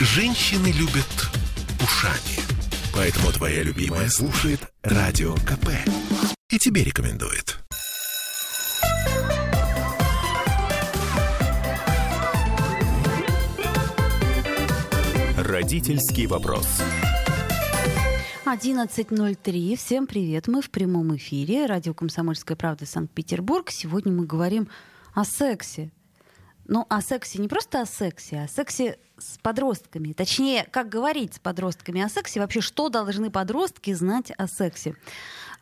Женщины любят ушами. Поэтому твоя любимая слушает Радио КП. И тебе рекомендует. Родительский вопрос. 11.03. Всем привет. Мы в прямом эфире. Радио «Комсомольская правда» Санкт-Петербург. Сегодня мы говорим о сексе. Ну, о сексе не просто о сексе, а о сексе с подростками. Точнее, как говорить с подростками о сексе, вообще что должны подростки знать о сексе.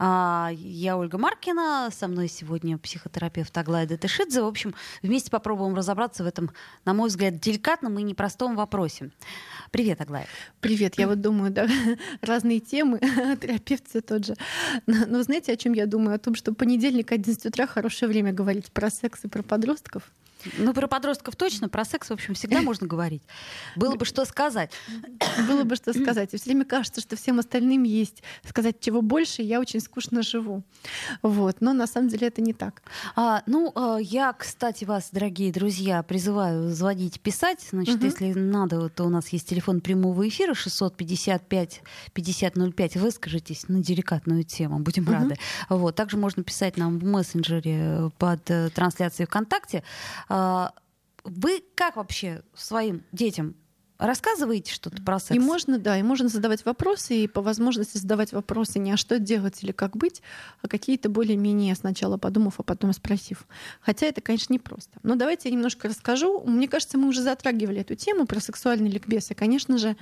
А, я Ольга Маркина, со мной сегодня психотерапевт Аглая Датышидзе. В общем, вместе попробуем разобраться в этом, на мой взгляд, деликатном и непростом вопросе. Привет, Аглая. Привет. Я вот думаю, да, разные темы, терапевт все тот же. Но, но знаете, о чем я думаю? О том, что понедельник, 11 утра, хорошее время говорить про секс и про подростков. Ну, про подростков точно, про секс, в общем, всегда можно говорить. Было бы что сказать. Было бы что сказать. И все время кажется, что всем остальным есть сказать чего больше, я очень скучно живу. Вот. Но на самом деле это не так. А, ну, а, я, кстати, вас, дорогие друзья, призываю звонить, писать. Значит, угу. если надо, то у нас есть телефон прямого эфира 655 5005. Выскажитесь на деликатную тему, будем угу. рады. Вот. Также можно писать нам в мессенджере под э, трансляцией ВКонтакте. А, вы как вообще своим детям рассказываете что-то про секс? И можно, да, и можно задавать вопросы, и по возможности задавать вопросы не а что делать или как быть, а какие-то более-менее сначала подумав, а потом спросив. Хотя это, конечно, непросто. Но давайте я немножко расскажу. Мне кажется, мы уже затрагивали эту тему про сексуальный ликбез. И, конечно же,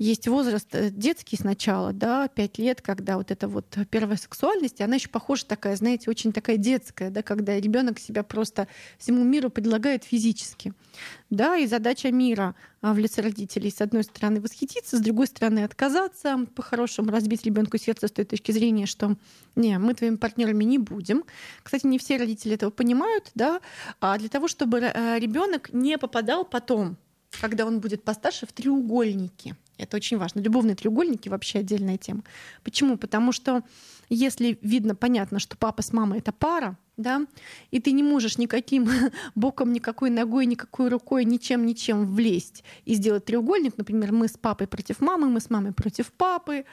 есть возраст э, детский сначала, да, 5 лет, когда вот эта вот первая сексуальность, она еще похожа такая, знаете, очень такая детская, да, когда ребенок себя просто всему миру предлагает физически. Да, и задача мира а, в лице родителей, с одной стороны, восхититься, с другой стороны, отказаться, по-хорошему разбить ребенку сердце с той точки зрения, что не, мы твоими партнерами не будем. Кстати, не все родители этого понимают, да, а для того, чтобы э, ребенок не попадал потом когда он будет постарше, в треугольники. Это очень важно. Любовные треугольники вообще отдельная тема. Почему? Потому что если видно, понятно, что папа с мамой это пара, да, и ты не можешь никаким боком, никакой ногой, никакой рукой, ничем, ничем влезть и сделать треугольник, например, мы с папой против мамы, мы с мамой против папы,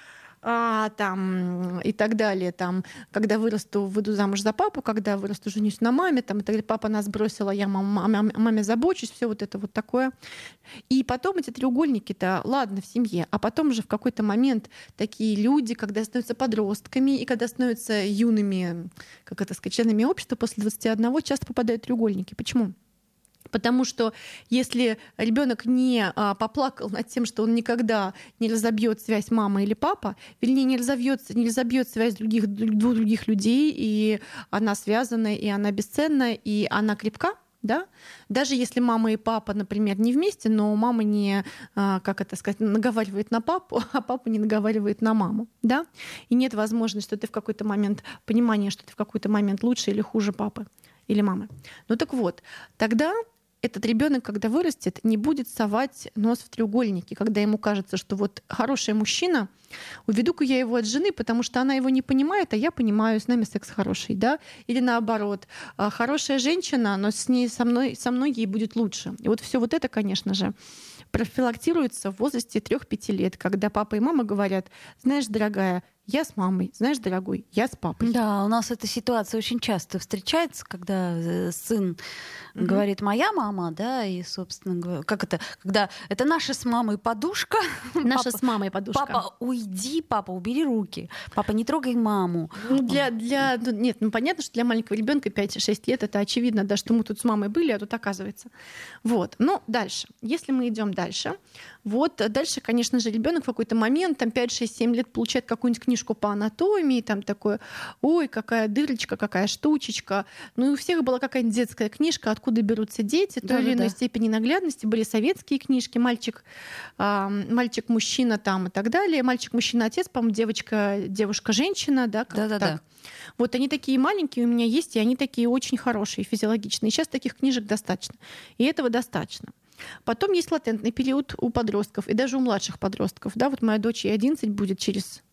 а, там, и так далее. Там, когда вырасту, выйду замуж за папу, когда вырасту, женюсь на маме, там, и так далее. папа нас бросила, я мама, маме, маме забочусь, все вот это вот такое. И потом эти треугольники-то, ладно, в семье, а потом же в какой-то момент такие люди, когда становятся подростками и когда становятся юными, как это сказать, членами общества, после 21 часто попадают в треугольники. Почему? Потому что если ребенок не а, поплакал над тем, что он никогда не разобьет связь мама или папа, вернее, не разобьет, не разобьет связь других, двух других людей, и она связана, и она бесценна, и она крепка, да? Даже если мама и папа, например, не вместе, но мама не, а, как это сказать, наговаривает на папу, а папа не наговаривает на маму, да? И нет возможности, что ты в какой-то момент, понимания, что ты в какой-то момент лучше или хуже папы или мамы. Ну так вот, тогда этот ребенок, когда вырастет, не будет совать нос в треугольнике, когда ему кажется, что вот хороший мужчина, уведу-ка я его от жены, потому что она его не понимает, а я понимаю, с нами секс хороший, да, или наоборот, «А, хорошая женщина, но с ней со мной, со мной ей будет лучше. И вот все вот это, конечно же, профилактируется в возрасте 3-5 лет, когда папа и мама говорят, знаешь, дорогая, я с мамой, знаешь, дорогой, я с папой. Да, у нас эта ситуация очень часто встречается, когда э, сын угу. говорит моя мама, да, и, собственно говоря, как это, когда это наша с мамой подушка. Наша папа, с мамой подушка. Папа, уйди, папа, убери руки. Папа, не трогай маму. Ну, для, для, ну, нет, ну понятно, что для маленького ребенка 5-6 лет это очевидно, да, что мы тут с мамой были, а тут оказывается. Вот. Ну, дальше. Если мы идем дальше, вот дальше, конечно же, ребенок в какой-то момент, там 5-6-7 лет получает какую-нибудь книжку по анатомии, там такое, ой, какая дырочка, какая штучечка. Ну и у всех была какая-нибудь детская книжка, откуда берутся дети, да, той или иной да. степени наглядности. Были советские книжки, мальчик, э, мальчик-мужчина там и так далее. Мальчик-мужчина-отец, по-моему, девочка, девушка-женщина, да, как да, да, так. Да. Вот они такие маленькие у меня есть, и они такие очень хорошие, физиологичные. И сейчас таких книжек достаточно. И этого достаточно. Потом есть латентный период у подростков и даже у младших подростков. Да, вот моя дочь ей 11 будет через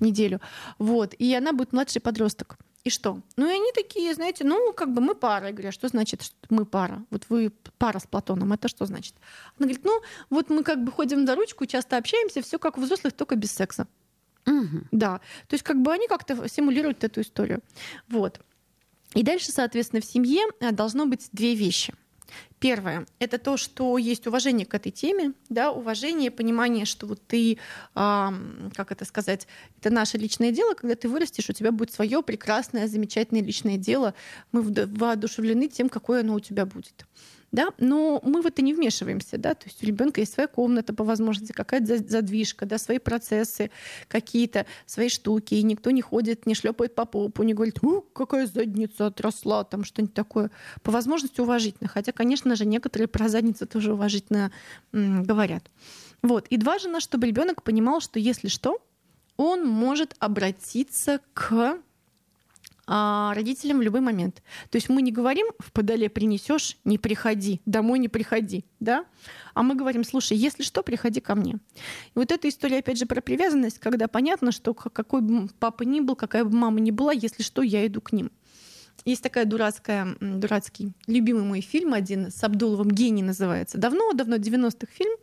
неделю. Вот. И она будет младший подросток. И что? Ну и они такие, знаете, ну как бы мы пара. Я говорю, а что значит что мы пара? Вот вы пара с Платоном, это что значит? Она говорит, ну вот мы как бы ходим за ручку, часто общаемся, все как у взрослых, только без секса. Мгм. Да, то есть как бы они как-то симулируют эту историю. Вот. И дальше, соответственно, в семье э, должно быть две вещи. Первое — это то, что есть уважение к этой теме, да, уважение, понимание, что вот ты, ам, как это сказать, это наше личное дело, когда ты вырастешь, у тебя будет свое прекрасное, замечательное личное дело, мы воодушевлены тем, какое оно у тебя будет. Да? Но мы в это не вмешиваемся, да, то есть у ребенка есть своя комната по возможности, какая-то за- задвижка, да, свои процессы какие-то, свои штуки, и никто не ходит, не шлепает по попу, не говорит, «У, какая задница отросла, там что-нибудь такое. По возможности уважительно, хотя, конечно же, некоторые про задницу тоже уважительно м, говорят. Вот. И важно, чтобы ребенок понимал, что если что, он может обратиться к а, родителям в любой момент. То есть мы не говорим в подоле принесешь, не приходи, домой не приходи, да? А мы говорим, слушай, если что, приходи ко мне. И вот эта история, опять же, про привязанность, когда понятно, что какой бы папа ни был, какая бы мама ни была, если что, я иду к ним. Есть такая дурацкая, дурацкий, любимый мой фильм один с Абдуловым «Гений» называется. Давно-давно, 90-х фильм.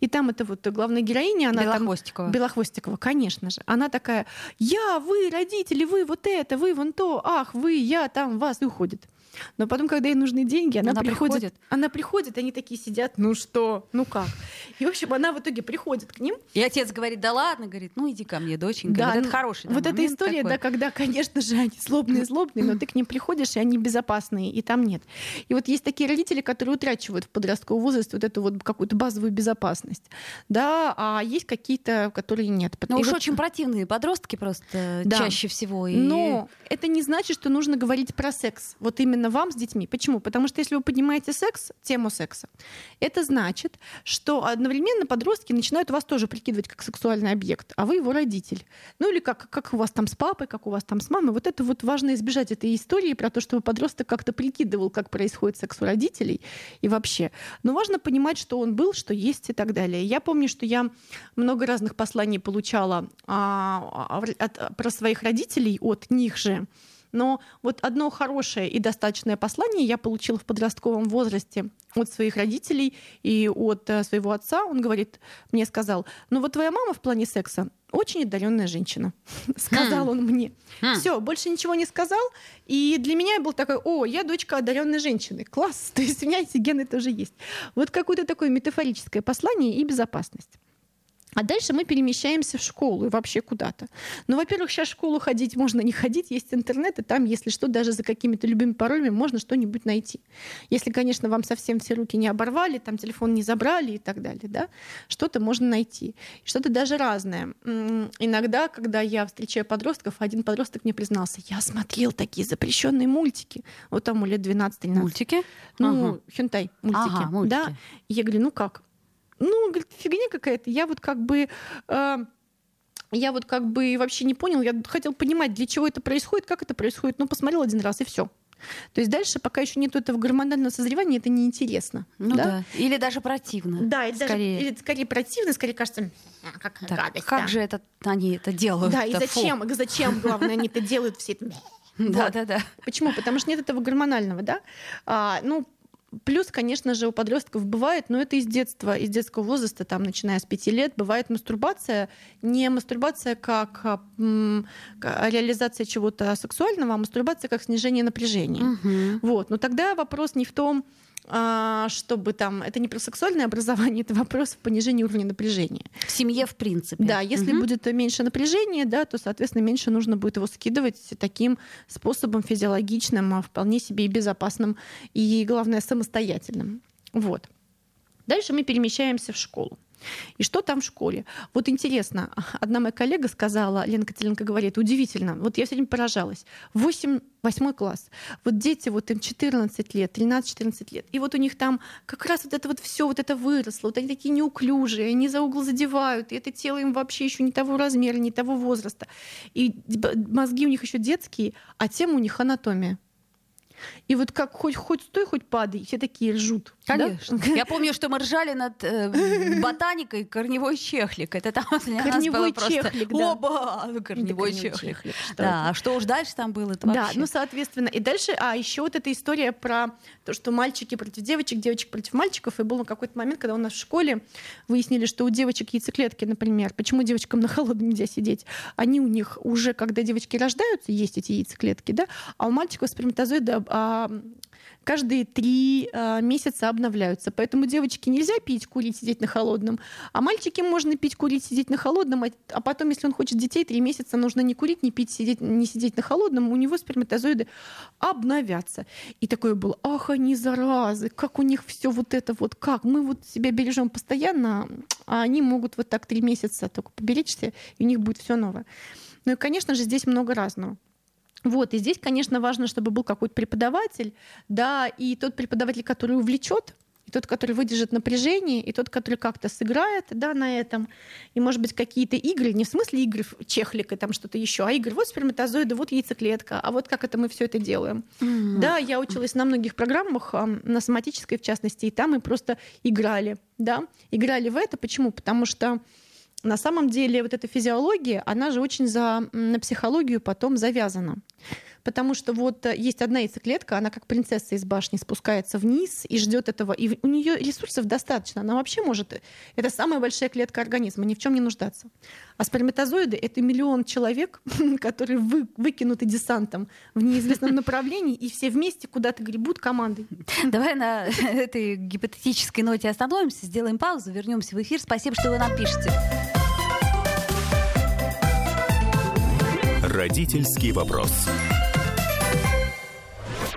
И там это вот главная героиня, она там Белохвостикова. Белохвостикова, конечно же. Она такая, я, вы, родители, вы вот это, вы вон то, ах, вы, я, там, вас, и уходит. Но потом, когда ей нужны деньги, она, Она приходит, приходит? Она приходит, они такие сидят, ну что, ну как. И, в общем, она в итоге приходит к ним. И отец говорит, да ладно, говорит, ну иди ко мне, доченька. Да, вот это ну, хороший да, Вот эта история, такой. да, когда, конечно же, они злобные-злобные, но ты к ним приходишь, и они безопасные, и там нет. И вот есть такие родители, которые утрачивают в подростковом возрасте вот эту вот какую-то базовую безопасность. Да, а есть какие-то, которые нет. Ну уж вот- очень противные подростки просто Да. чаще всего. И... Но это не значит, что нужно говорить про секс. Вот именно вам с детьми. Почему? Потому что если вы поднимаете секс, тему секса, это значит, что одновременно подростки начинают вас тоже прикидывать как сексуальный объект, а вы его родитель. Ну или как, как у вас там с папой, как у вас там с мамой. Вот это вот важно избежать этой истории про то, чтобы подросток как-то прикидывал, как происходит секс у родителей и вообще. Но важно понимать, что он был, что есть и так далее. Я помню, что я много разных посланий получала а, а, от- про своих родителей от них же. Но вот одно хорошее и достаточное послание я получила в подростковом возрасте от своих родителей и от э, своего отца. Он говорит, мне сказал, ну вот твоя мама в плане секса очень одаренная женщина, сказал он мне. Хм. Все, больше ничего не сказал. И для меня был такой, о, я дочка одаренной женщины. Класс, то есть у меня эти гены тоже есть. Вот какое-то такое метафорическое послание и безопасность. А дальше мы перемещаемся в школу и вообще куда-то. Ну, во-первых, сейчас в школу ходить можно не ходить, есть интернет, и там, если что, даже за какими-то любыми паролями можно что-нибудь найти. Если, конечно, вам совсем все руки не оборвали, там телефон не забрали и так далее, да, что-то можно найти. Что-то даже разное. Иногда, когда я встречаю подростков, один подросток мне признался, я смотрел такие запрещенные мультики. Вот там лет 12-13. Мультики? Ну, Ага. хентай мультики. Ага, мультики. Да. И я говорю, ну как? Ну, говорит, фигня какая-то. Я вот как бы... э, я вот как бы вообще не понял, я хотел понимать, для чего это происходит, как это происходит, но посмотрел один раз и все. То есть дальше, пока еще нет этого гормонального созревания, это неинтересно. Ну да. Или даже противно. Да, или, даже- скорее. или скорее противно, скорее кажется, «А, какая Так, гадость. как да». же это они это делают? Да, и зачем, и зачем, главное, они это делают все это. Да, Вот. да, да. Почему? Потому что нет этого гормонального, да? А, ну, плюс, конечно же, у подростков бывает, но это из детства, из детского возраста, там, начиная с пяти лет, бывает мастурбация, не мастурбация как а, м, к- реализация чего-то сексуального, а мастурбация как снижение напряжения. Мгм. Вот. Но тогда вопрос не в том, а, чтобы там... Это не про сексуальное образование, это вопрос в понижении уровня напряжения. В семье, в принципе. Да, если Мгм. будет меньше напряжения, да, то, соответственно, меньше нужно будет его скидывать таким способом физиологичным, а вполне себе и безопасным, и, главное, самостоятельным. Вот. Дальше мы перемещаемся в школу. И что там в школе? Вот интересно, одна моя коллега сказала, Лена Котеленко говорит, удивительно, вот я время поражалась. 8, 8 класс, вот дети, вот им 14 лет, 13-14 лет, и вот у них там как раз вот это вот все вот это выросло, вот они такие неуклюжие, они за угол задевают, и это тело им вообще еще не того размера, не того возраста. И мозги у них еще детские, а тема у них анатомия. И вот как хоть, хоть стой, хоть падай, все такие ржут. Конечно. Да? Я помню, что мы ржали над э, ботаникой корневой чехлик. Это там для корневой нас было чехлик, просто... да. Оба! Корневой, корневой чехлик. чехлик что да, это? а что уж дальше там было? Это да, вообще... ну, соответственно. И дальше, а еще вот эта история про то, что мальчики против девочек, девочек против мальчиков. И был какой-то момент, когда у нас в школе выяснили, что у девочек яйцеклетки, например, почему девочкам на холодном нельзя сидеть? Они у них уже, когда девочки рождаются, есть эти яйцеклетки, да, а у мальчиков сперматозоиды а, каждые три а, месяца обновляются. Поэтому девочки нельзя пить, курить, сидеть на холодном, а мальчики можно пить, курить, сидеть на холодном, а, а потом, если он хочет детей, три месяца нужно не курить, не пить, сидеть, не сидеть на холодном, у него сперматозоиды обновятся. И такое было, ах, они заразы, как у них все вот это вот, как мы вот себя бережем постоянно, а они могут вот так три месяца только поберечься, и у них будет все новое. Ну и, конечно же, здесь много разного. Вот, и здесь, конечно, важно, чтобы был какой-то преподаватель, да, и тот преподаватель, который увлечет, и тот, который выдержит напряжение, и тот, который как-то сыграет да, на этом. И, может быть, какие-то игры, не в смысле игры чехлика, там что-то еще, а игры, вот сперматозоиды, вот яйцеклетка, а вот как это мы все это делаем. Mm-hmm. Да, я училась на многих программах, на соматической в частности, и там мы просто играли, да, играли в это. Почему? Потому что на самом деле вот эта физиология, она же очень за, на психологию потом завязана. Потому что вот э, есть одна яйцеклетка, она как принцесса из башни спускается вниз и ждет этого. И у нее ресурсов достаточно. Она вообще может... Это самая большая клетка организма, ни в чем не нуждаться. А сперматозоиды — это миллион человек, которые вы, выкинуты десантом в неизвестном направлении, и все вместе куда-то гребут командой. Давай на этой гипотетической ноте остановимся, сделаем паузу, вернемся в эфир. Спасибо, что вы нам пишете. Родительский вопрос.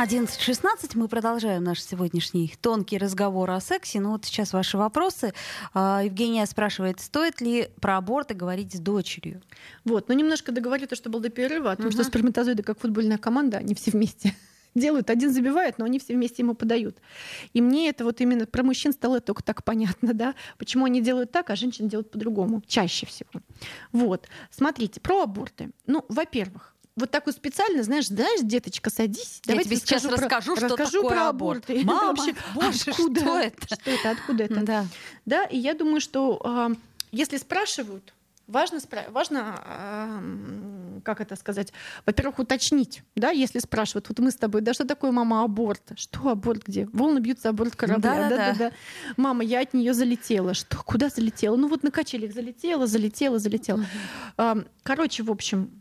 11.16 мы продолжаем наш сегодняшний тонкий разговор о сексе. Ну вот сейчас ваши вопросы. А, Евгения спрашивает, стоит ли про аборты говорить с дочерью? Вот, ну немножко договорю то, что был до перерыва, о том, угу. что сперматозоиды как футбольная команда, они все вместе делают. Один забивает, но они все вместе ему подают. И мне это вот именно про мужчин стало только так понятно, да, почему они делают так, а женщины делают по-другому, чаще всего. Вот, смотрите, про аборты. Ну, во-первых, вот так вот специально, знаешь, знаешь, деточка, садись. Я тебе сейчас про, расскажу, что расскажу такое про аборт. аборт. Мама, вообще, боже, откуда, что это? Что это, откуда это? Да. да, и я думаю, что э, если спрашивают, важно, спра- важно э, как это сказать, во-первых, уточнить, да, если спрашивают, вот мы с тобой, да, что такое мама аборт? Что аборт где? Волны бьются, аборт корабля. Да, да, да, да. Мама, я от нее залетела. Что? Куда залетела? Ну вот на качелях залетела, залетела, залетела. Угу. Короче, в общем,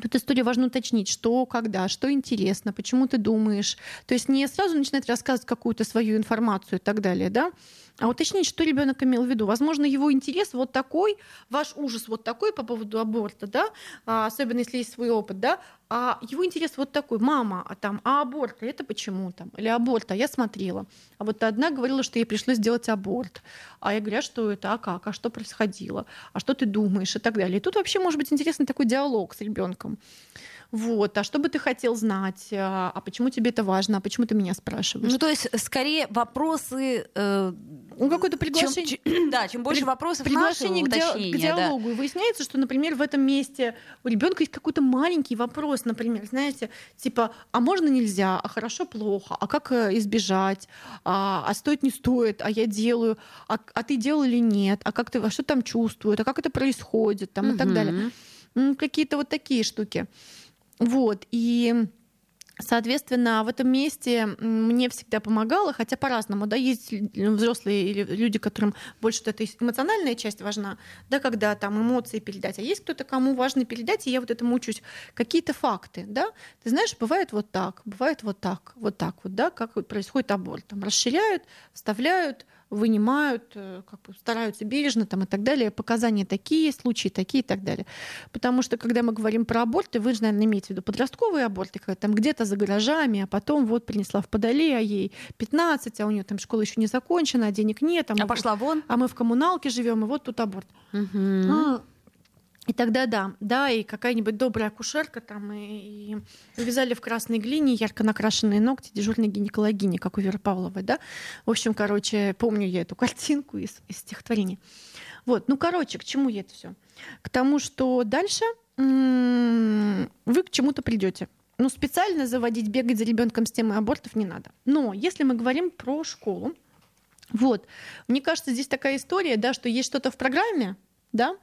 Тут историю важно уточнить, что, когда, что интересно, почему ты думаешь. То есть не сразу начинать рассказывать какую-то свою информацию и так далее, да, а уточнить, что ребенок имел в виду. Возможно, его интерес вот такой, ваш ужас вот такой по поводу аборта, да, а, особенно если есть свой опыт, да, а его интерес вот такой, мама, а там, а аборт, это почему там? Или аборт, а я смотрела. А вот одна говорила, что ей пришлось сделать аборт. А я говорю, а что это, а как, а что происходило, а что ты думаешь и так далее. И тут вообще может быть интересный такой диалог с ребенком. Вот, а что бы ты хотел знать? А, а почему тебе это важно? А почему ты меня спрашиваешь? Ну, то есть, скорее, вопросы... Э, ну, какое-то приглашение. Чем, да, чем больше При, вопросов, приглашение к, ди- к диалогу. Да. И выясняется, что, например, в этом месте у ребенка есть какой-то маленький вопрос, например, знаете, типа, а можно нельзя, а хорошо, плохо, а как э, избежать, а, а стоит, не стоит, а я делаю, а, а ты делал или нет, а как ты, а что там чувствует, а как это происходит, там, угу. и так далее. Какие-то вот такие штуки. Вот, и Соответственно, в этом месте мне всегда помогало, хотя по-разному, да, есть взрослые или люди, которым больше вот эта эмоциональная часть важна, да, когда там эмоции передать, а есть кто-то, кому важно передать, и я вот этому учусь, какие-то факты, да, ты знаешь, бывает вот так, бывает вот так, вот так вот, да, как происходит аборт, там расширяют, вставляют, вынимают, э, как бы стараются бережно там, и так далее. Показания такие, случаи такие и так далее. Потому что, когда мы говорим про аборты, вы же, наверное, имеете в виду подростковые аборты, когда там где-то за гаражами, а потом вот принесла в Подоле, а ей 15, а у нее там школа еще не закончена, а денег нет. А, мы, а пошла вон? А мы в коммуналке живем, и вот тут аборт. Угу. А, И тогда да, да, и какая-нибудь добрая акушерка там и, и увязали в красной глине ярко накрашенные ногти дежурной гинекологини, как у Веры Павловой, да. В общем, короче, помню я эту картинку из, из стихотворения. Вот, ну, короче, к чему я это все? К тому, что дальше вы к чему-то придете. Ну, специально заводить, бегать за ребенком с темой абортов не надо. Но если мы говорим про школу, вот, мне кажется, здесь такая история, да, что есть что-то в программе, да,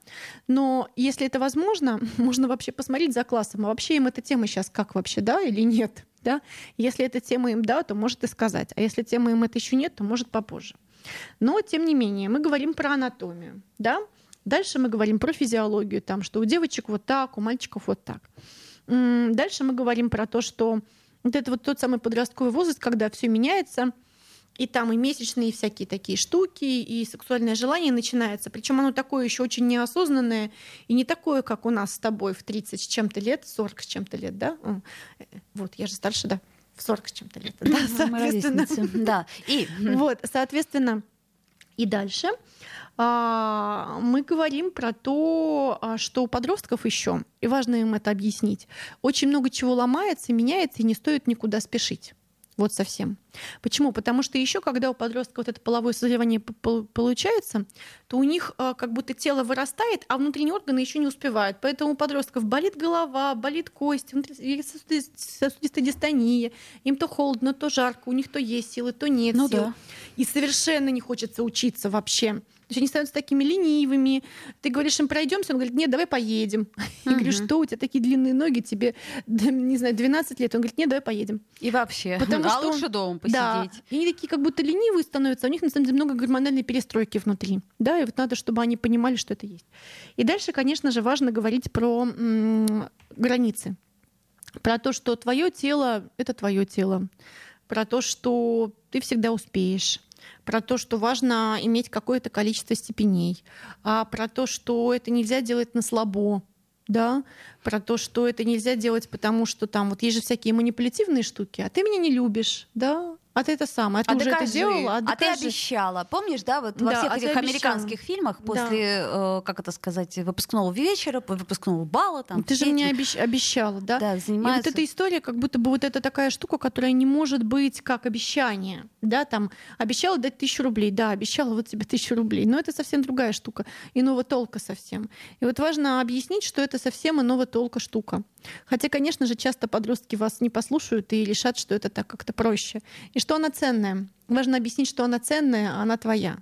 но если это возможно, можно вообще посмотреть за классом, а вообще им эта тема сейчас как вообще, да, или нет, да. Если эта тема им да, то может и сказать, а если тема им это еще нет, то может попозже. Но, тем не менее, мы говорим про анатомию, да, Дальше мы говорим про физиологию, там, что у девочек вот так, у мальчиков вот так. Дальше мы говорим про то, что вот это вот тот самый подростковый возраст, когда все меняется, и там и месячные и всякие такие штуки, и сексуальное желание начинается. Причем оно такое еще очень неосознанное, и не такое, как у нас с тобой в 30 с чем-то лет, 40 с чем-то лет, да? Э, вот, я же старше, да, в 40 с чем-то лет. Да, соответственно. Да, и... Вот, соответственно, и дальше а, мы говорим про то, а, что у подростков еще, и важно им это объяснить, очень много чего ломается, меняется, и не стоит никуда спешить. Вот совсем. Почему? Потому что еще, когда у подростка вот это половое созревание получается, то у них а, как будто тело вырастает, а внутренние органы еще не успевают. Поэтому у подростков болит голова, болит кость, сосудистая дистония. Им то холодно, то жарко, у них то есть силы, то нет ну, сил. Да. И совершенно не хочется учиться вообще. То есть они становятся такими ленивыми. Ты говоришь им, пройдемся, он говорит, нет, давай поедем. Я говорю, что у тебя такие длинные ноги, тебе, не знаю, 12 лет. Он говорит, нет, давай поедем. И вообще, Потому а что лучше дома посидеть. Да. И они такие как будто ленивые становятся, а у них на самом деле много гормональной перестройки внутри. Да, и вот надо, чтобы они понимали, что это есть. И дальше, конечно же, важно говорить про м- границы. Про то, что твое тело — это твое тело. Про то, что ты всегда успеешь про то, что важно иметь какое-то количество степеней, а про то, что это нельзя делать на слабо, да, про то, что это нельзя делать, потому что там вот есть же всякие манипулятивные штуки, а ты меня не любишь, да, а ты это самое, а ты а уже докажи. это делала, а, а ты обещала. Помнишь, да, вот да, во всех а этих американских фильмах после, да. э, как это сказать, выпускного вечера, выпускного бала, там. Ты же мне обещ- обещала, да? Да, занимается. И вот эта история, как будто бы вот это такая штука, которая не может быть как обещание, да, там обещала дать тысячу рублей, да, обещала вот тебе тысячу рублей, но это совсем другая штука, иного толка совсем. И вот важно объяснить, что это совсем иного толка штука. Хотя, конечно же, часто подростки вас не послушают и решат, что это так как-то проще. И что она ценная. Важно объяснить, что она ценная, а она твоя.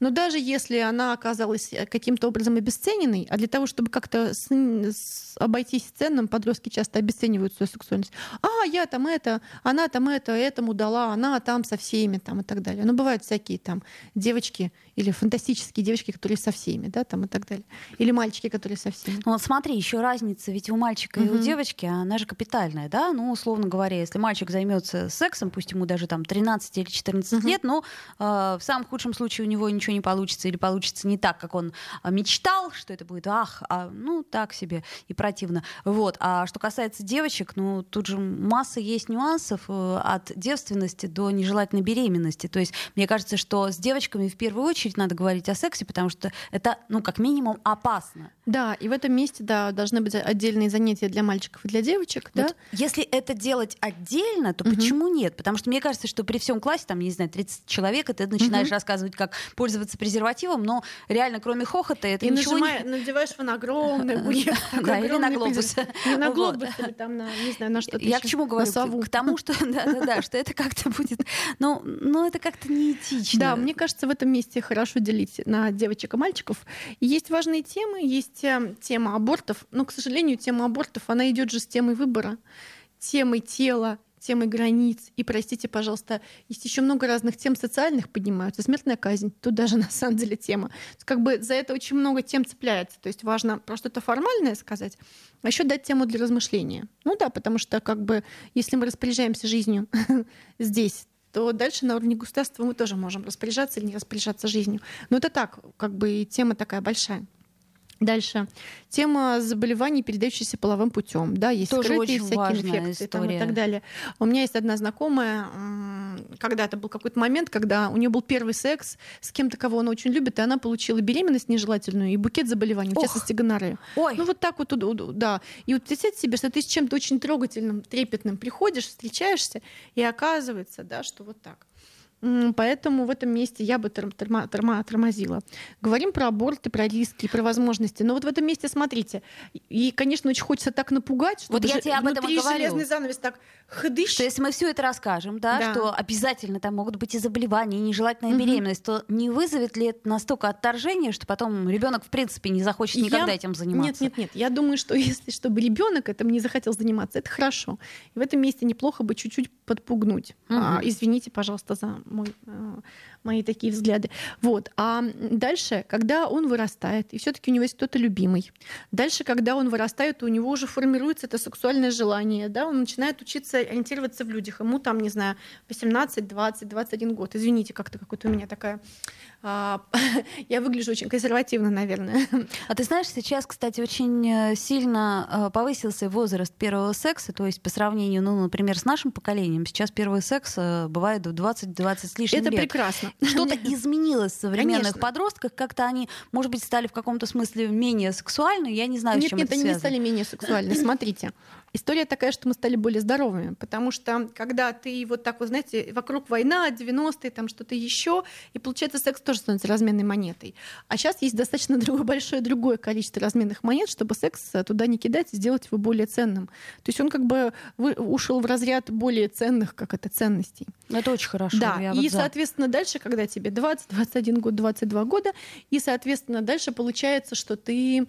Но даже если она оказалась э, каким-то образом обесцененной, а для того, чтобы как-то с, с, обойтись ценным, подростки часто обесценивают свою сексуальность. А, я там это, она там это, этому дала, она там со всеми там и так далее. Но бывают всякие там девочки или фантастические девочки, которые со всеми, да, там и так далее. Или мальчики, которые со всеми. Ну вот смотри, еще разница, ведь у мальчика угу. и у девочки, она же капитальная, да? Ну, условно говоря, если мальчик займется сексом, пусть ему даже там 13 или 14 угу. лет, но э, в самом худшем случае у него ничего не получится или получится не так, как он а, мечтал, что это будет, ах, а, ну, так себе и противно. Вот. А что касается девочек, ну, тут же масса есть нюансов э, от девственности до нежелательной беременности. То есть мне кажется, что с девочками в первую очередь надо говорить о сексе, потому что это, ну, как минимум, опасно. Да, и в этом месте, да, должны быть отдельные занятия для мальчиков и для девочек, вот да? Если это делать отдельно, то угу. почему нет? Потому что мне кажется, что при всем классе, там, не знаю, 30 человек, и ты начинаешь угу. рассказывать, как пользоваться презервативом, но реально, кроме хохота, это и ничего нажимай, не... надеваешь на огромный Да, или на глобус. На глобус, там не знаю, на что-то Я к чему говорю? К тому, что, что это как-то будет, ну, это как-то неэтично. Да, мне кажется, в этом месте хорошо делить на девочек и мальчиков. Есть важные темы, есть э, тема абортов, но, к сожалению, тема абортов, она идет же с темой выбора, темой тела, темой границ. И, простите, пожалуйста, есть еще много разных тем социальных поднимаются. Смертная казнь, тут даже на самом деле тема. Как бы за это очень много тем цепляется. То есть важно про что-то формальное сказать, а еще дать тему для размышления. Ну да, потому что как бы если мы распоряжаемся жизнью здесь, то дальше на уровне государства мы тоже можем распоряжаться или не распоряжаться жизнью. Но это так, как бы тема такая большая. Дальше. Тема заболеваний, передающихся половым путем. Да, есть Тоже скрытые очень всякие инфекции там, и так далее. У меня есть одна знакомая, когда-то был какой-то момент, когда у нее был первый секс с кем-то, кого она очень любит, и она получила беременность нежелательную и букет заболеваний, в Ох. частности гонорею. Ой, Ну вот так вот, да. И вот представьте себе, что ты с чем-то очень трогательным, трепетным приходишь, встречаешься, и оказывается, да, что вот так. Поэтому в этом месте я бы торм- торма- торма- тормозила. Говорим про аборты, про риски, про возможности. Но вот в этом месте, смотрите, и, конечно, очень хочется так напугать, что Вот я тебе об этом и говорю. железный занавес так хдыщ. что если мы все это расскажем, да, Да. что обязательно там могут быть и заболевания, и нежелательная Мгм. беременность, то не вызовет ли это настолько отторжения, что потом ребенок в принципе не захочет никогда Я- этим заниматься? Нет, нет, нет. Я думаю, что если чтобы ребенок этим не захотел заниматься, это хорошо. И в этом месте неплохо бы чуть-чуть подпугнуть. А, Мгм. извините, пожалуйста, за мой, э, мои такие взгляды. Вот. А дальше, когда он вырастает, и все-таки у него есть кто-то любимый. Дальше, когда он вырастает, у него уже формируется это сексуальное желание, да, он начинает учиться ориентироваться в людях. Ему там, не знаю, 18, 20, 21 год. Извините, как-то какой-то у меня такая... а, я выгляжу очень консервативно, наверное. А ты знаешь, сейчас, кстати, очень э, сильно э, повысился возраст первого секса, то есть по сравнению, ну, например, с нашим поколением, сейчас первый секс э, бывает в 20-20 с лишним Это лет. прекрасно. Что-то изменилось в современных Конечно. подростках, как-то они, может быть, стали в каком-то смысле менее сексуальны, я не знаю, с Нет, чем нет, это они не связано. стали менее сексуальны. Смотрите. История такая, что мы стали более здоровыми, потому что когда ты вот так вот, знаете, вокруг война, 90-е, там что-то еще, и получается секс тоже становится разменной монетой. А сейчас есть достаточно другое, большое другое количество разменных монет, чтобы секс туда не кидать и сделать его более ценным. То есть он как бы вы- ушел в разряд более ценных, как это, ценностей. Ну, Это очень хорошо. Да, и, вот за. соответственно, дальше, когда тебе 20, 21 год, 22 года, и, соответственно, дальше получается, что ты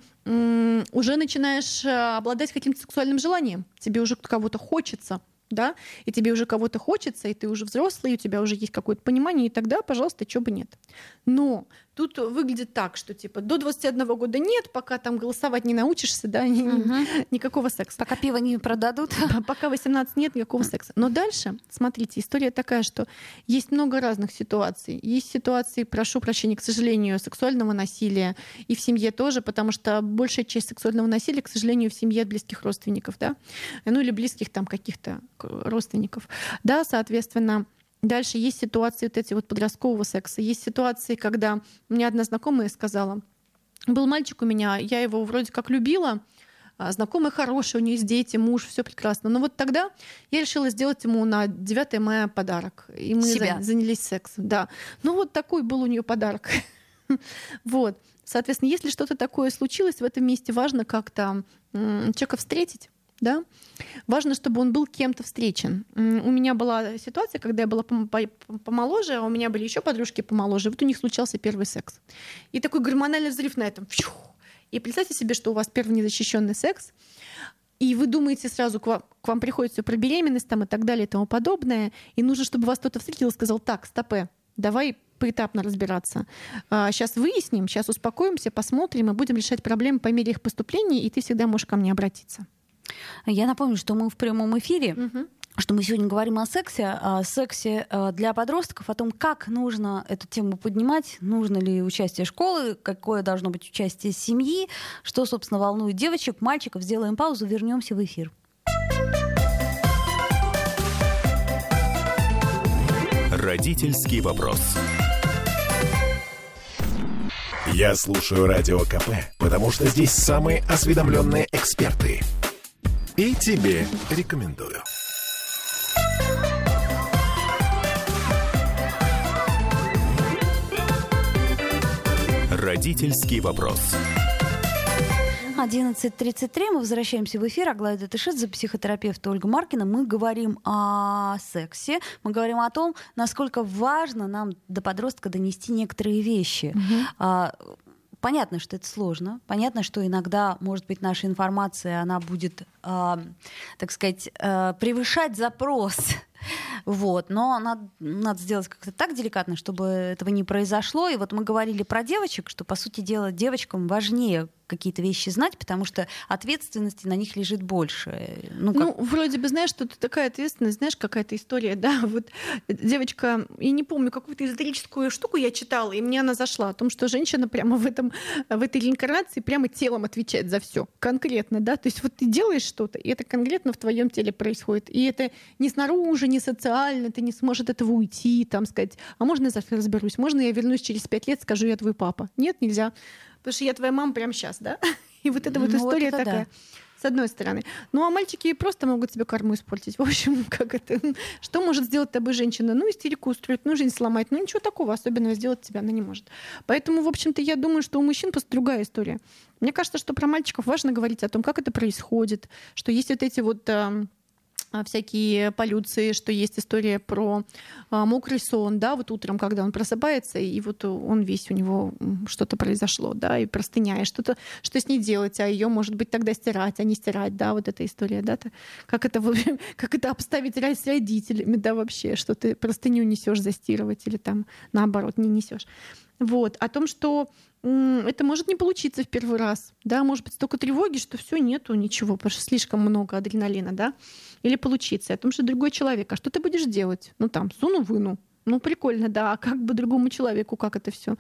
уже начинаешь э, обладать каким-то сексуальным желанием. Тебе уже кого-то хочется, да, и тебе уже кого-то хочется, и ты уже взрослый, и у тебя уже есть какое-то понимание, и тогда, пожалуйста, чего бы нет. Но тут выглядит так, что типа до 21 года нет, пока там голосовать не научишься, да, Мгм. никакого секса. Пока пиво не продадут. Пока 18 нет никакого секса. Но дальше, смотрите, история такая, что есть много разных ситуаций. Есть ситуации, прошу прощения, к сожалению, сексуального насилия и в семье тоже, потому что большая часть сексуального насилия, к сожалению, в семье от близких родственников, да, ну или близких там каких-то родственников, да, соответственно. Дальше есть ситуации вот эти вот подросткового секса. Есть ситуации, когда меня одна знакомая сказала, был мальчик у меня, я его вроде как любила, а, знакомый хороший, у нее есть дети, муж, все прекрасно. Но вот тогда я решила сделать ему на 9 мая подарок. И мы Себя. за- занялись сексом. Да. Ну вот такой был у нее подарок. Вот. Соответственно, если что-то такое случилось в этом месте, важно как-то человека встретить. Да? Важно, чтобы он был кем-то встречен. У меня была ситуация, когда я была пом- по- помоложе, а у меня были еще подружки помоложе. Вот у них случался первый секс. И такой гормональный взрыв на этом. И представьте себе, что у вас первый незащищенный секс, и вы думаете сразу, к вам, к вам приходит все про беременность там, и так далее и тому подобное, и нужно, чтобы вас кто-то встретил и сказал, так, стопе, давай поэтапно разбираться. сейчас выясним, сейчас успокоимся, посмотрим и будем решать проблемы по мере их поступления, и ты всегда можешь ко мне обратиться. Я напомню, что мы в прямом эфире, Мгм. что мы сегодня говорим о сексе, о сексе э, для подростков, о том, как нужно эту тему поднимать, нужно ли участие школы, какое должно быть участие семьи, что, собственно, волнует девочек, мальчиков. Сделаем паузу, вернемся в эфир. Родительский вопрос. Я слушаю Радио КП, потому что здесь самые осведомленные эксперты. И тебе рекомендую. Родительский вопрос. 11.33, мы возвращаемся в эфир. Аглая Датышидзе, психотерапевт Ольга Маркина. Мы говорим о сексе, мы говорим о том, насколько важно нам до подростка донести некоторые вещи. А, Понятно, что это сложно. Понятно, что иногда, может быть, наша информация, она будет, а, так сказать, а, превышать запрос. Вот. Но надо, надо сделать как-то так деликатно, чтобы этого не произошло. И вот мы говорили про девочек, что, по сути дела, девочкам важнее какие-то вещи знать, потому что ответственности на них лежит больше. Ну, как... ну вроде бы, знаешь, что такая ответственность, знаешь, какая-то история, да, вот девочка, я не помню, какую-то эзотерическую штуку я читала, и мне она зашла о том, что женщина прямо в этом, в этой реинкарнации прямо телом отвечает за все, конкретно, да, то есть вот ты делаешь что-то, и это конкретно в твоем теле происходит, и это не снаружи, не социально, ты не сможешь от этого уйти, там сказать, а можно я завтра разберусь, можно я вернусь через пять лет, скажу, я твой папа. Нет, нельзя. Потому что я твоя мама прямо сейчас, да? И вот эта вот ну, история вот такая. Да. С одной стороны. Ну, а мальчики просто могут себе корму испортить. В общем, как это? Что может сделать тобой женщина? Ну, истерику устроить, ну, жизнь сломать. Ну, ничего такого особенного сделать тебя она не может. Поэтому, в общем-то, я думаю, что у мужчин просто другая история. Мне кажется, что про мальчиков важно говорить о том, как это происходит, что есть вот эти вот всякие полюции, что есть история про а, мокрый сон, да, вот утром, когда он просыпается, и вот он весь у него что-то произошло, да, и простыня, и что-то, что с ней делать, а ее, может быть, тогда стирать, а не стирать, да, вот эта история, да, -то, как это, как это обставить с родителями, да, вообще, что ты простыню несешь застирывать или там наоборот не несешь. Вот, о том, что это может не получиться в первый раз, да, может быть столько тревоги, что все нету ничего, потому что слишком много адреналина, да, или получиться, о том, что другой человек, а что ты будешь делать? Ну там, суну-выну, ну, прикольно, да. А как бы другому человеку, как это все?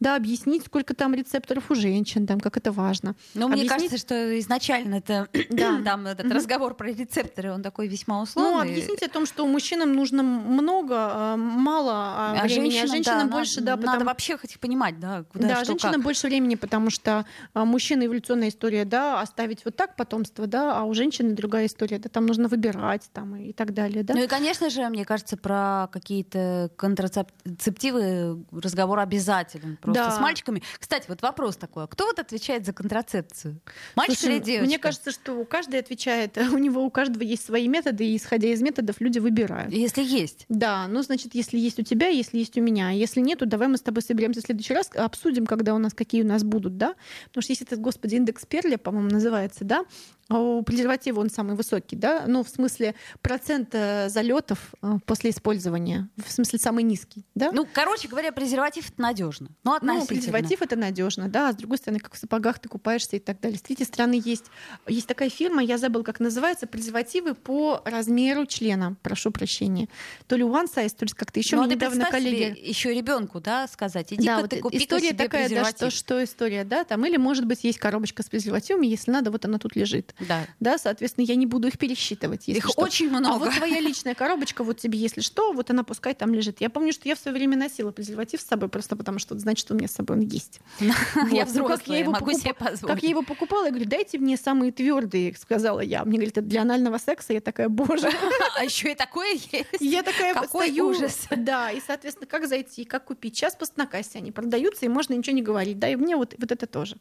Да, объяснить, сколько там рецепторов у женщин, там, как это важно. Ну, мне кажется, что изначально это, да. там этот mm-hmm. разговор про рецепторы, он такой весьма ну, условный. Ну, объяснить о том, что мужчинам нужно много, а, мало а, а времени, женщинам, а женщинам да, больше, надо, да. Потому... Надо вообще хоть понимать, да, куда, Да, что, женщинам как. больше времени, потому что мужчина эволюционная история, да, оставить вот так потомство, да, а у женщины другая история, да, там нужно выбирать, там, и так далее, да. Ну и, конечно же, мне кажется, про какие-то контрацептивы разговор обязателен просто да. с мальчиками. Кстати, вот вопрос такой: а кто вот отвечает за контрацепцию? Мальчик Слушай, или девочка? Мне кажется, что у каждого отвечает, у него у каждого есть свои методы, и исходя из методов люди выбирают. Если есть. Да, ну значит, если есть у тебя, если есть у меня, если нету, давай мы с тобой соберемся в следующий раз, обсудим, когда у нас какие у нас будут, да? Потому что есть этот, господи, индекс Перля, по-моему, называется, да? А у презерватива он самый высокий, да? Ну, в смысле, процент э, залетов э, после использования, в смысле, самый низкий, да? Ну, короче говоря, презерватив это надежно. Ну, ну, презерватив это надежно, да. А с другой стороны, как в сапогах ты купаешься и так далее. С третьей стороны, есть, есть такая фирма, я забыл, как называется, презервативы по размеру члена, прошу прощения. То ли one size, то ли как-то еще ну, а недавно коллеги. Еще ребенку, да, сказать. Иди да, вот ты купи история такая, да, что, что история, да, там, или, может быть, есть коробочка с презервативами, если надо, вот она тут лежит. Да. Да, соответственно, я не буду их пересчитывать. Если их что. очень много. А вот твоя личная коробочка, вот тебе, если что, вот она пускай там лежит. Я помню, что я в свое время носила презерватив с собой, просто потому что значит, у меня с собой он есть. Я взрослая, могу себе позволить. Как я его покупала, я говорю, дайте мне самые твердые, сказала я. Мне говорит, это для анального секса. Я такая, боже. А еще и такое есть. Я такая Какой ужас. Да, и, соответственно, как зайти, как купить. Сейчас просто на кассе они продаются, и можно ничего не говорить. Да, и мне вот, вот это тоже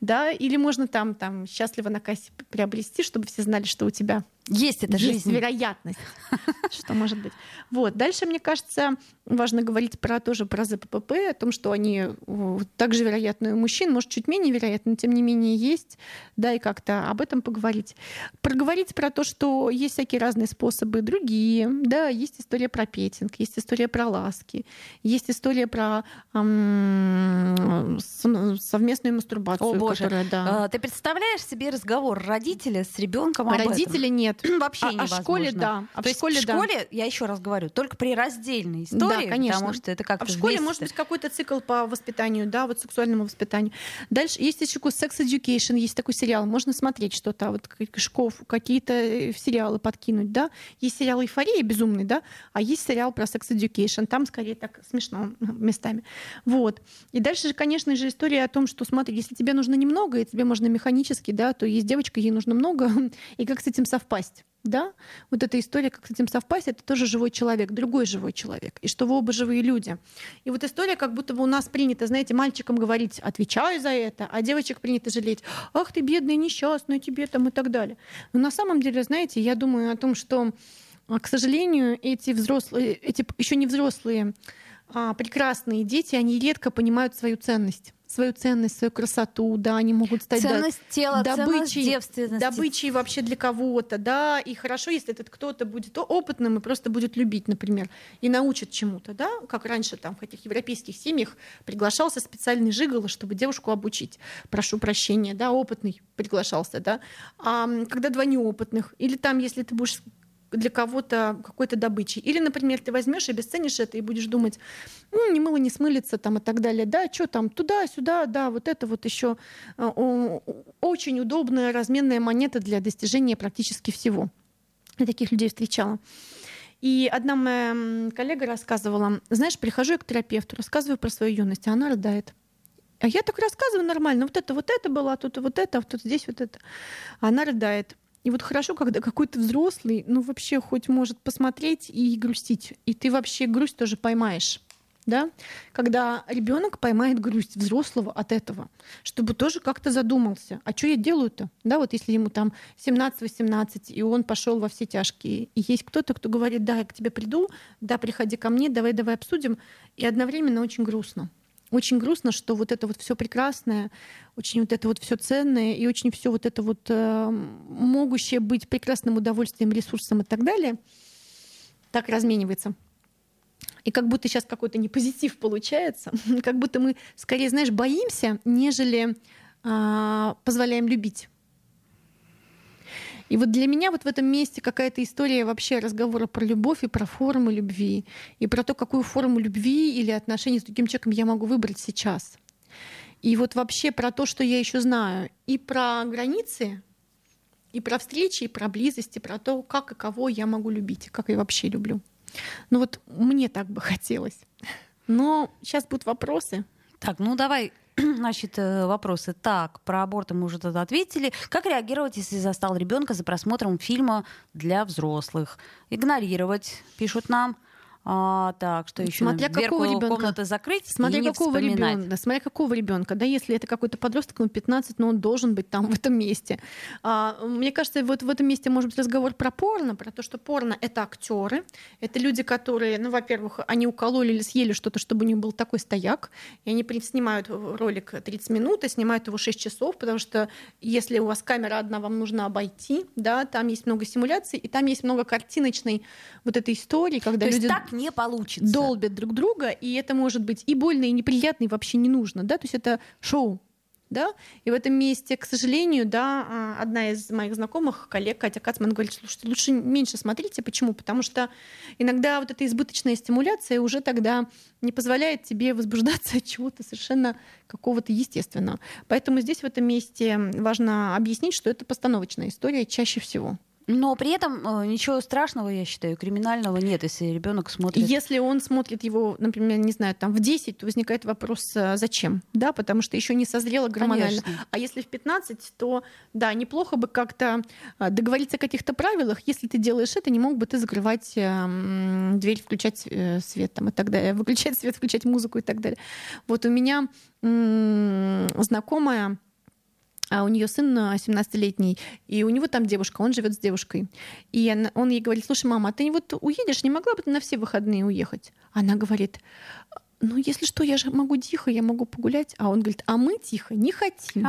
да, или можно там, там счастливо на кассе приобрести, чтобы все знали, что у тебя есть эта жизнь. Есть вероятность, что может быть. Вот. Дальше, мне кажется, важно говорить про тоже про ЗППП, о том, что они также вероятны у мужчин, может, чуть менее вероятны, но тем не менее есть, да, и как-то об этом поговорить. Проговорить про то, что есть всякие разные способы, другие, да, есть история про петинг, есть история про ласки, есть история про эм, совместную мастурбацию. О, боже. Которая, да. А, ты представляешь себе разговор родителя с ребенком об Родителя этом? нет. Вообще а, невозможно. А в школе да. А То в школе, есть в школе, да. я еще раз говорю, только при раздельной истории, да, конечно. потому что это как А в школе может быть какой-то цикл по воспитанию, да, вот сексуальному воспитанию. Дальше есть еще Sex Education, есть такой сериал, можно смотреть что-то, вот Шков, какие-то э, сериалы подкинуть, да. Есть сериал «Эйфория» безумный, да, а есть сериал про Sex Education, там скорее так смешно местами. Вот. И дальше же, конечно же, история о том, что, смотри, если тебе нужно немного, и тебе можно механически, да, то есть девочка, ей нужно много, и как с этим совпасть да, вот эта история, как с этим совпасть, это тоже живой человек, другой живой человек, и что вы оба живые люди. И вот история, как будто бы у нас принято, знаете, мальчикам говорить, отвечай за это, а девочек принято жалеть, ах ты бедная, несчастная, тебе там и так далее. Но на самом деле, знаете, я думаю о том, что, а, к сожалению, эти взрослые, эти еще не взрослые а, прекрасные дети, они редко понимают свою ценность. Свою ценность, свою красоту, да, они могут стать ценность да, тела, добычей, ценность добычей вообще для кого-то, да, и хорошо, если этот кто-то будет опытным и просто будет любить, например, и научит чему-то, да, как раньше там в этих европейских семьях приглашался специальный жигало, чтобы девушку обучить, прошу прощения, да, опытный приглашался, да, а когда два неопытных, или там, если ты будешь для кого-то какой-то добычей. Или, например, ты возьмешь и обесценишь это и будешь думать, ну, не мыло не смылится там и так далее. Да, что там, туда-сюда, да, вот это вот еще э, очень удобная разменная монета для достижения практически всего. Я таких людей встречала. И одна моя коллега рассказывала, знаешь, прихожу я к терапевту, рассказываю про свою юность, а она рыдает. А я так рассказываю нормально, вот это, вот это было, а тут вот это, а тут здесь вот это. Она рыдает. И вот хорошо, когда какой-то взрослый, ну вообще хоть может посмотреть и грустить. И ты вообще грусть тоже поймаешь. Да? Когда ребенок поймает грусть взрослого от этого, чтобы тоже как-то задумался, а что я делаю-то? Да, вот если ему там 17-18, и он пошел во все тяжкие, и есть кто-то, кто говорит, да, я к тебе приду, да, приходи ко мне, давай, давай обсудим, и одновременно очень грустно очень грустно, что вот это вот все прекрасное, очень вот это вот все ценное и очень все вот это вот э, могущее быть прекрасным удовольствием, ресурсом и так далее, так разменивается. И как будто сейчас какой-то непозитив получается, как будто мы скорее, знаешь, боимся, нежели э, позволяем любить. И вот для меня вот в этом месте какая-то история вообще разговора про любовь и про форму любви, и про то, какую форму любви или отношений с другим человеком я могу выбрать сейчас. И вот вообще про то, что я еще знаю, и про границы, и про встречи, и про близости, про то, как и кого я могу любить, как я вообще люблю. Ну вот мне так бы хотелось. Но сейчас будут вопросы. Так, ну давай Значит, э, вопросы. Так, про аборты мы уже тогда ответили. Как реагировать, если застал ребенка за просмотром фильма для взрослых? Игнорировать, пишут нам. А, так, что еще? Смотря какого ребенка. комнаты закрыть смотря и какого ребенка, смотря какого ребенка, да, если это какой-то подросток, ему 15, но он должен быть там в этом месте. А, мне кажется, вот в этом месте может быть разговор про порно, про то, что порно это актеры, это люди, которые, ну, во-первых, они укололи или съели что-то, чтобы у них был такой стояк, и они снимают ролик 30 минут и снимают его 6 часов, потому что если у вас камера одна, вам нужно обойти, да, там есть много симуляций, и там есть много картиночной вот этой истории, когда то люди... так не получится. Долбят друг друга, и это может быть и больно, и неприятно, и вообще не нужно, да, то есть это шоу, да, и в этом месте, к сожалению, да, а, одна из моих знакомых, коллег, Катя Кацман, говорит, слушайте, лучше меньше смотрите. Почему? Потому что иногда вот эта избыточная стимуляция уже тогда не позволяет тебе возбуждаться от чего-то совершенно какого-то естественного. Поэтому здесь в этом месте важно объяснить, что это постановочная история чаще всего. Но при этом э, ничего страшного, я считаю, криминального нет, если ребенок смотрит. Если он смотрит его, например, не знаю, там в 10, то возникает вопрос, э, зачем? Да, потому что еще не созрело гормонально. Конечно. А если в 15, то да, неплохо бы как-то э, договориться о каких-то правилах. Если ты делаешь это, не мог бы ты закрывать дверь, включать свет там, и так далее, выключать свет, включать музыку и так далее. Вот у меня знакомая а у нее сын 17-летний, и у него там девушка, он живет с девушкой. И она, он ей говорит, слушай, мама, а ты вот уедешь, не могла бы ты на все выходные уехать? Она говорит, ну, если что, я же могу тихо, я могу погулять. А он говорит, а мы тихо не хотим.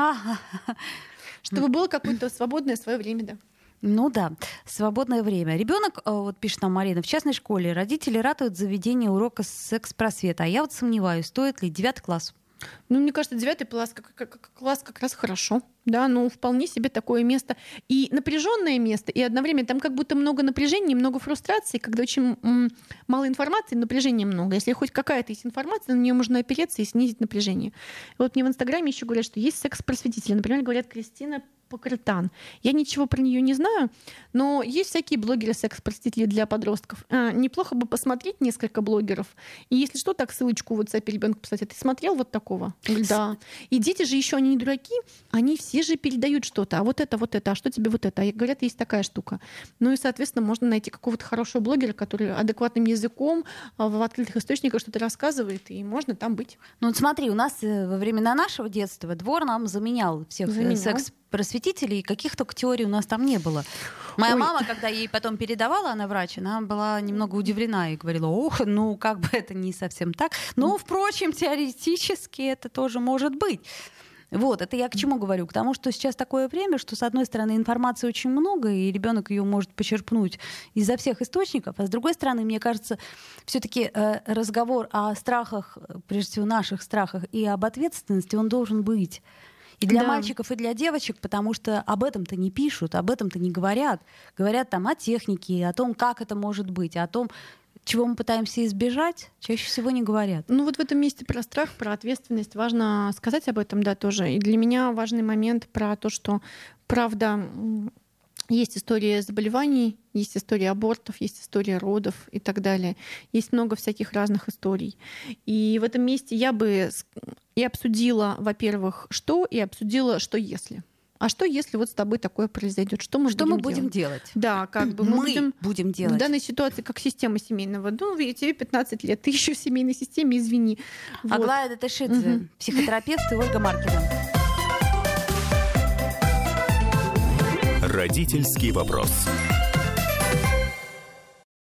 Чтобы было какое-то свободное свое время, да. Ну да, свободное время. Ребенок, э, вот пишет нам Марина, в частной школе родители ратуют заведение урока секс-просвета. А я вот сомневаюсь, стоит ли девятый класс. Ну, мне кажется, девятый класс как, как, класс как раз хорошо. Да, ну вполне себе такое место. И напряженное место, и одновременно там как будто много напряжения, много фрустрации, когда очень мало информации, напряжения много. Если хоть какая-то есть информация, на нее можно опереться и снизить напряжение. Вот мне в Инстаграме еще говорят, что есть секс-просветители. Например, говорят Кристина Покрытан. Я ничего про нее не знаю, но есть всякие блогеры секс-простители для подростков. А, неплохо бы посмотреть несколько блогеров. И если что, так ссылочку вот WhatsApp ребенку писать. А ты смотрел вот такого? Да. И дети же еще они не дураки, они все Все же передают что-то, а вот это, вот это, а что тебе вот это? А говорят, есть такая штука. Ну и, соответственно, можно найти какого-то хорошего блогера, который адекватным языком а, в открытых источниках что-то рассказывает, и можно там быть. Ну вот смотри, у нас э, во времена нашего детства двор нам заменял всех э, заменял. секс просветителей, каких только теорий у нас там не было. Моя Ой. мама, когда ей потом передавала, она врач, она была немного удивлена и говорила, ох, ну как бы это не совсем так. Но, впрочем, теоретически это тоже может быть. Вот, это я к чему говорю? К тому, что сейчас такое время, что, с одной стороны, информации очень много, и ребенок ее может почерпнуть изо всех источников, а с другой стороны, мне кажется, все-таки э, разговор о страхах, прежде всего наших страхах, и об ответственности, он должен быть. И для да. мальчиков, и для девочек, потому что об этом-то не пишут, об этом-то не говорят. Говорят там о технике, о том, как это может быть, о том, чего мы пытаемся избежать, чаще всего не говорят. Ну вот в этом месте про страх, про ответственность важно сказать об этом, да, тоже. И для меня важный момент про то, что правда есть история заболеваний, есть история абортов, есть история родов и так далее. Есть много всяких разных историй. И в этом месте я бы и обсудила, во-первых, что, и обсудила, что если. А что, если вот с тобой такое произойдет? Что мы, что будем, мы будем делать? делать? Да, как бы мы, мы будем, будем делать. В данной ситуации как система семейного. Ну, тебе 15 лет, ты еще в семейной системе, извини. Аглая вот. Датышидзе, угу. психотерапевт и Ольга Маркина. Родительский вопрос.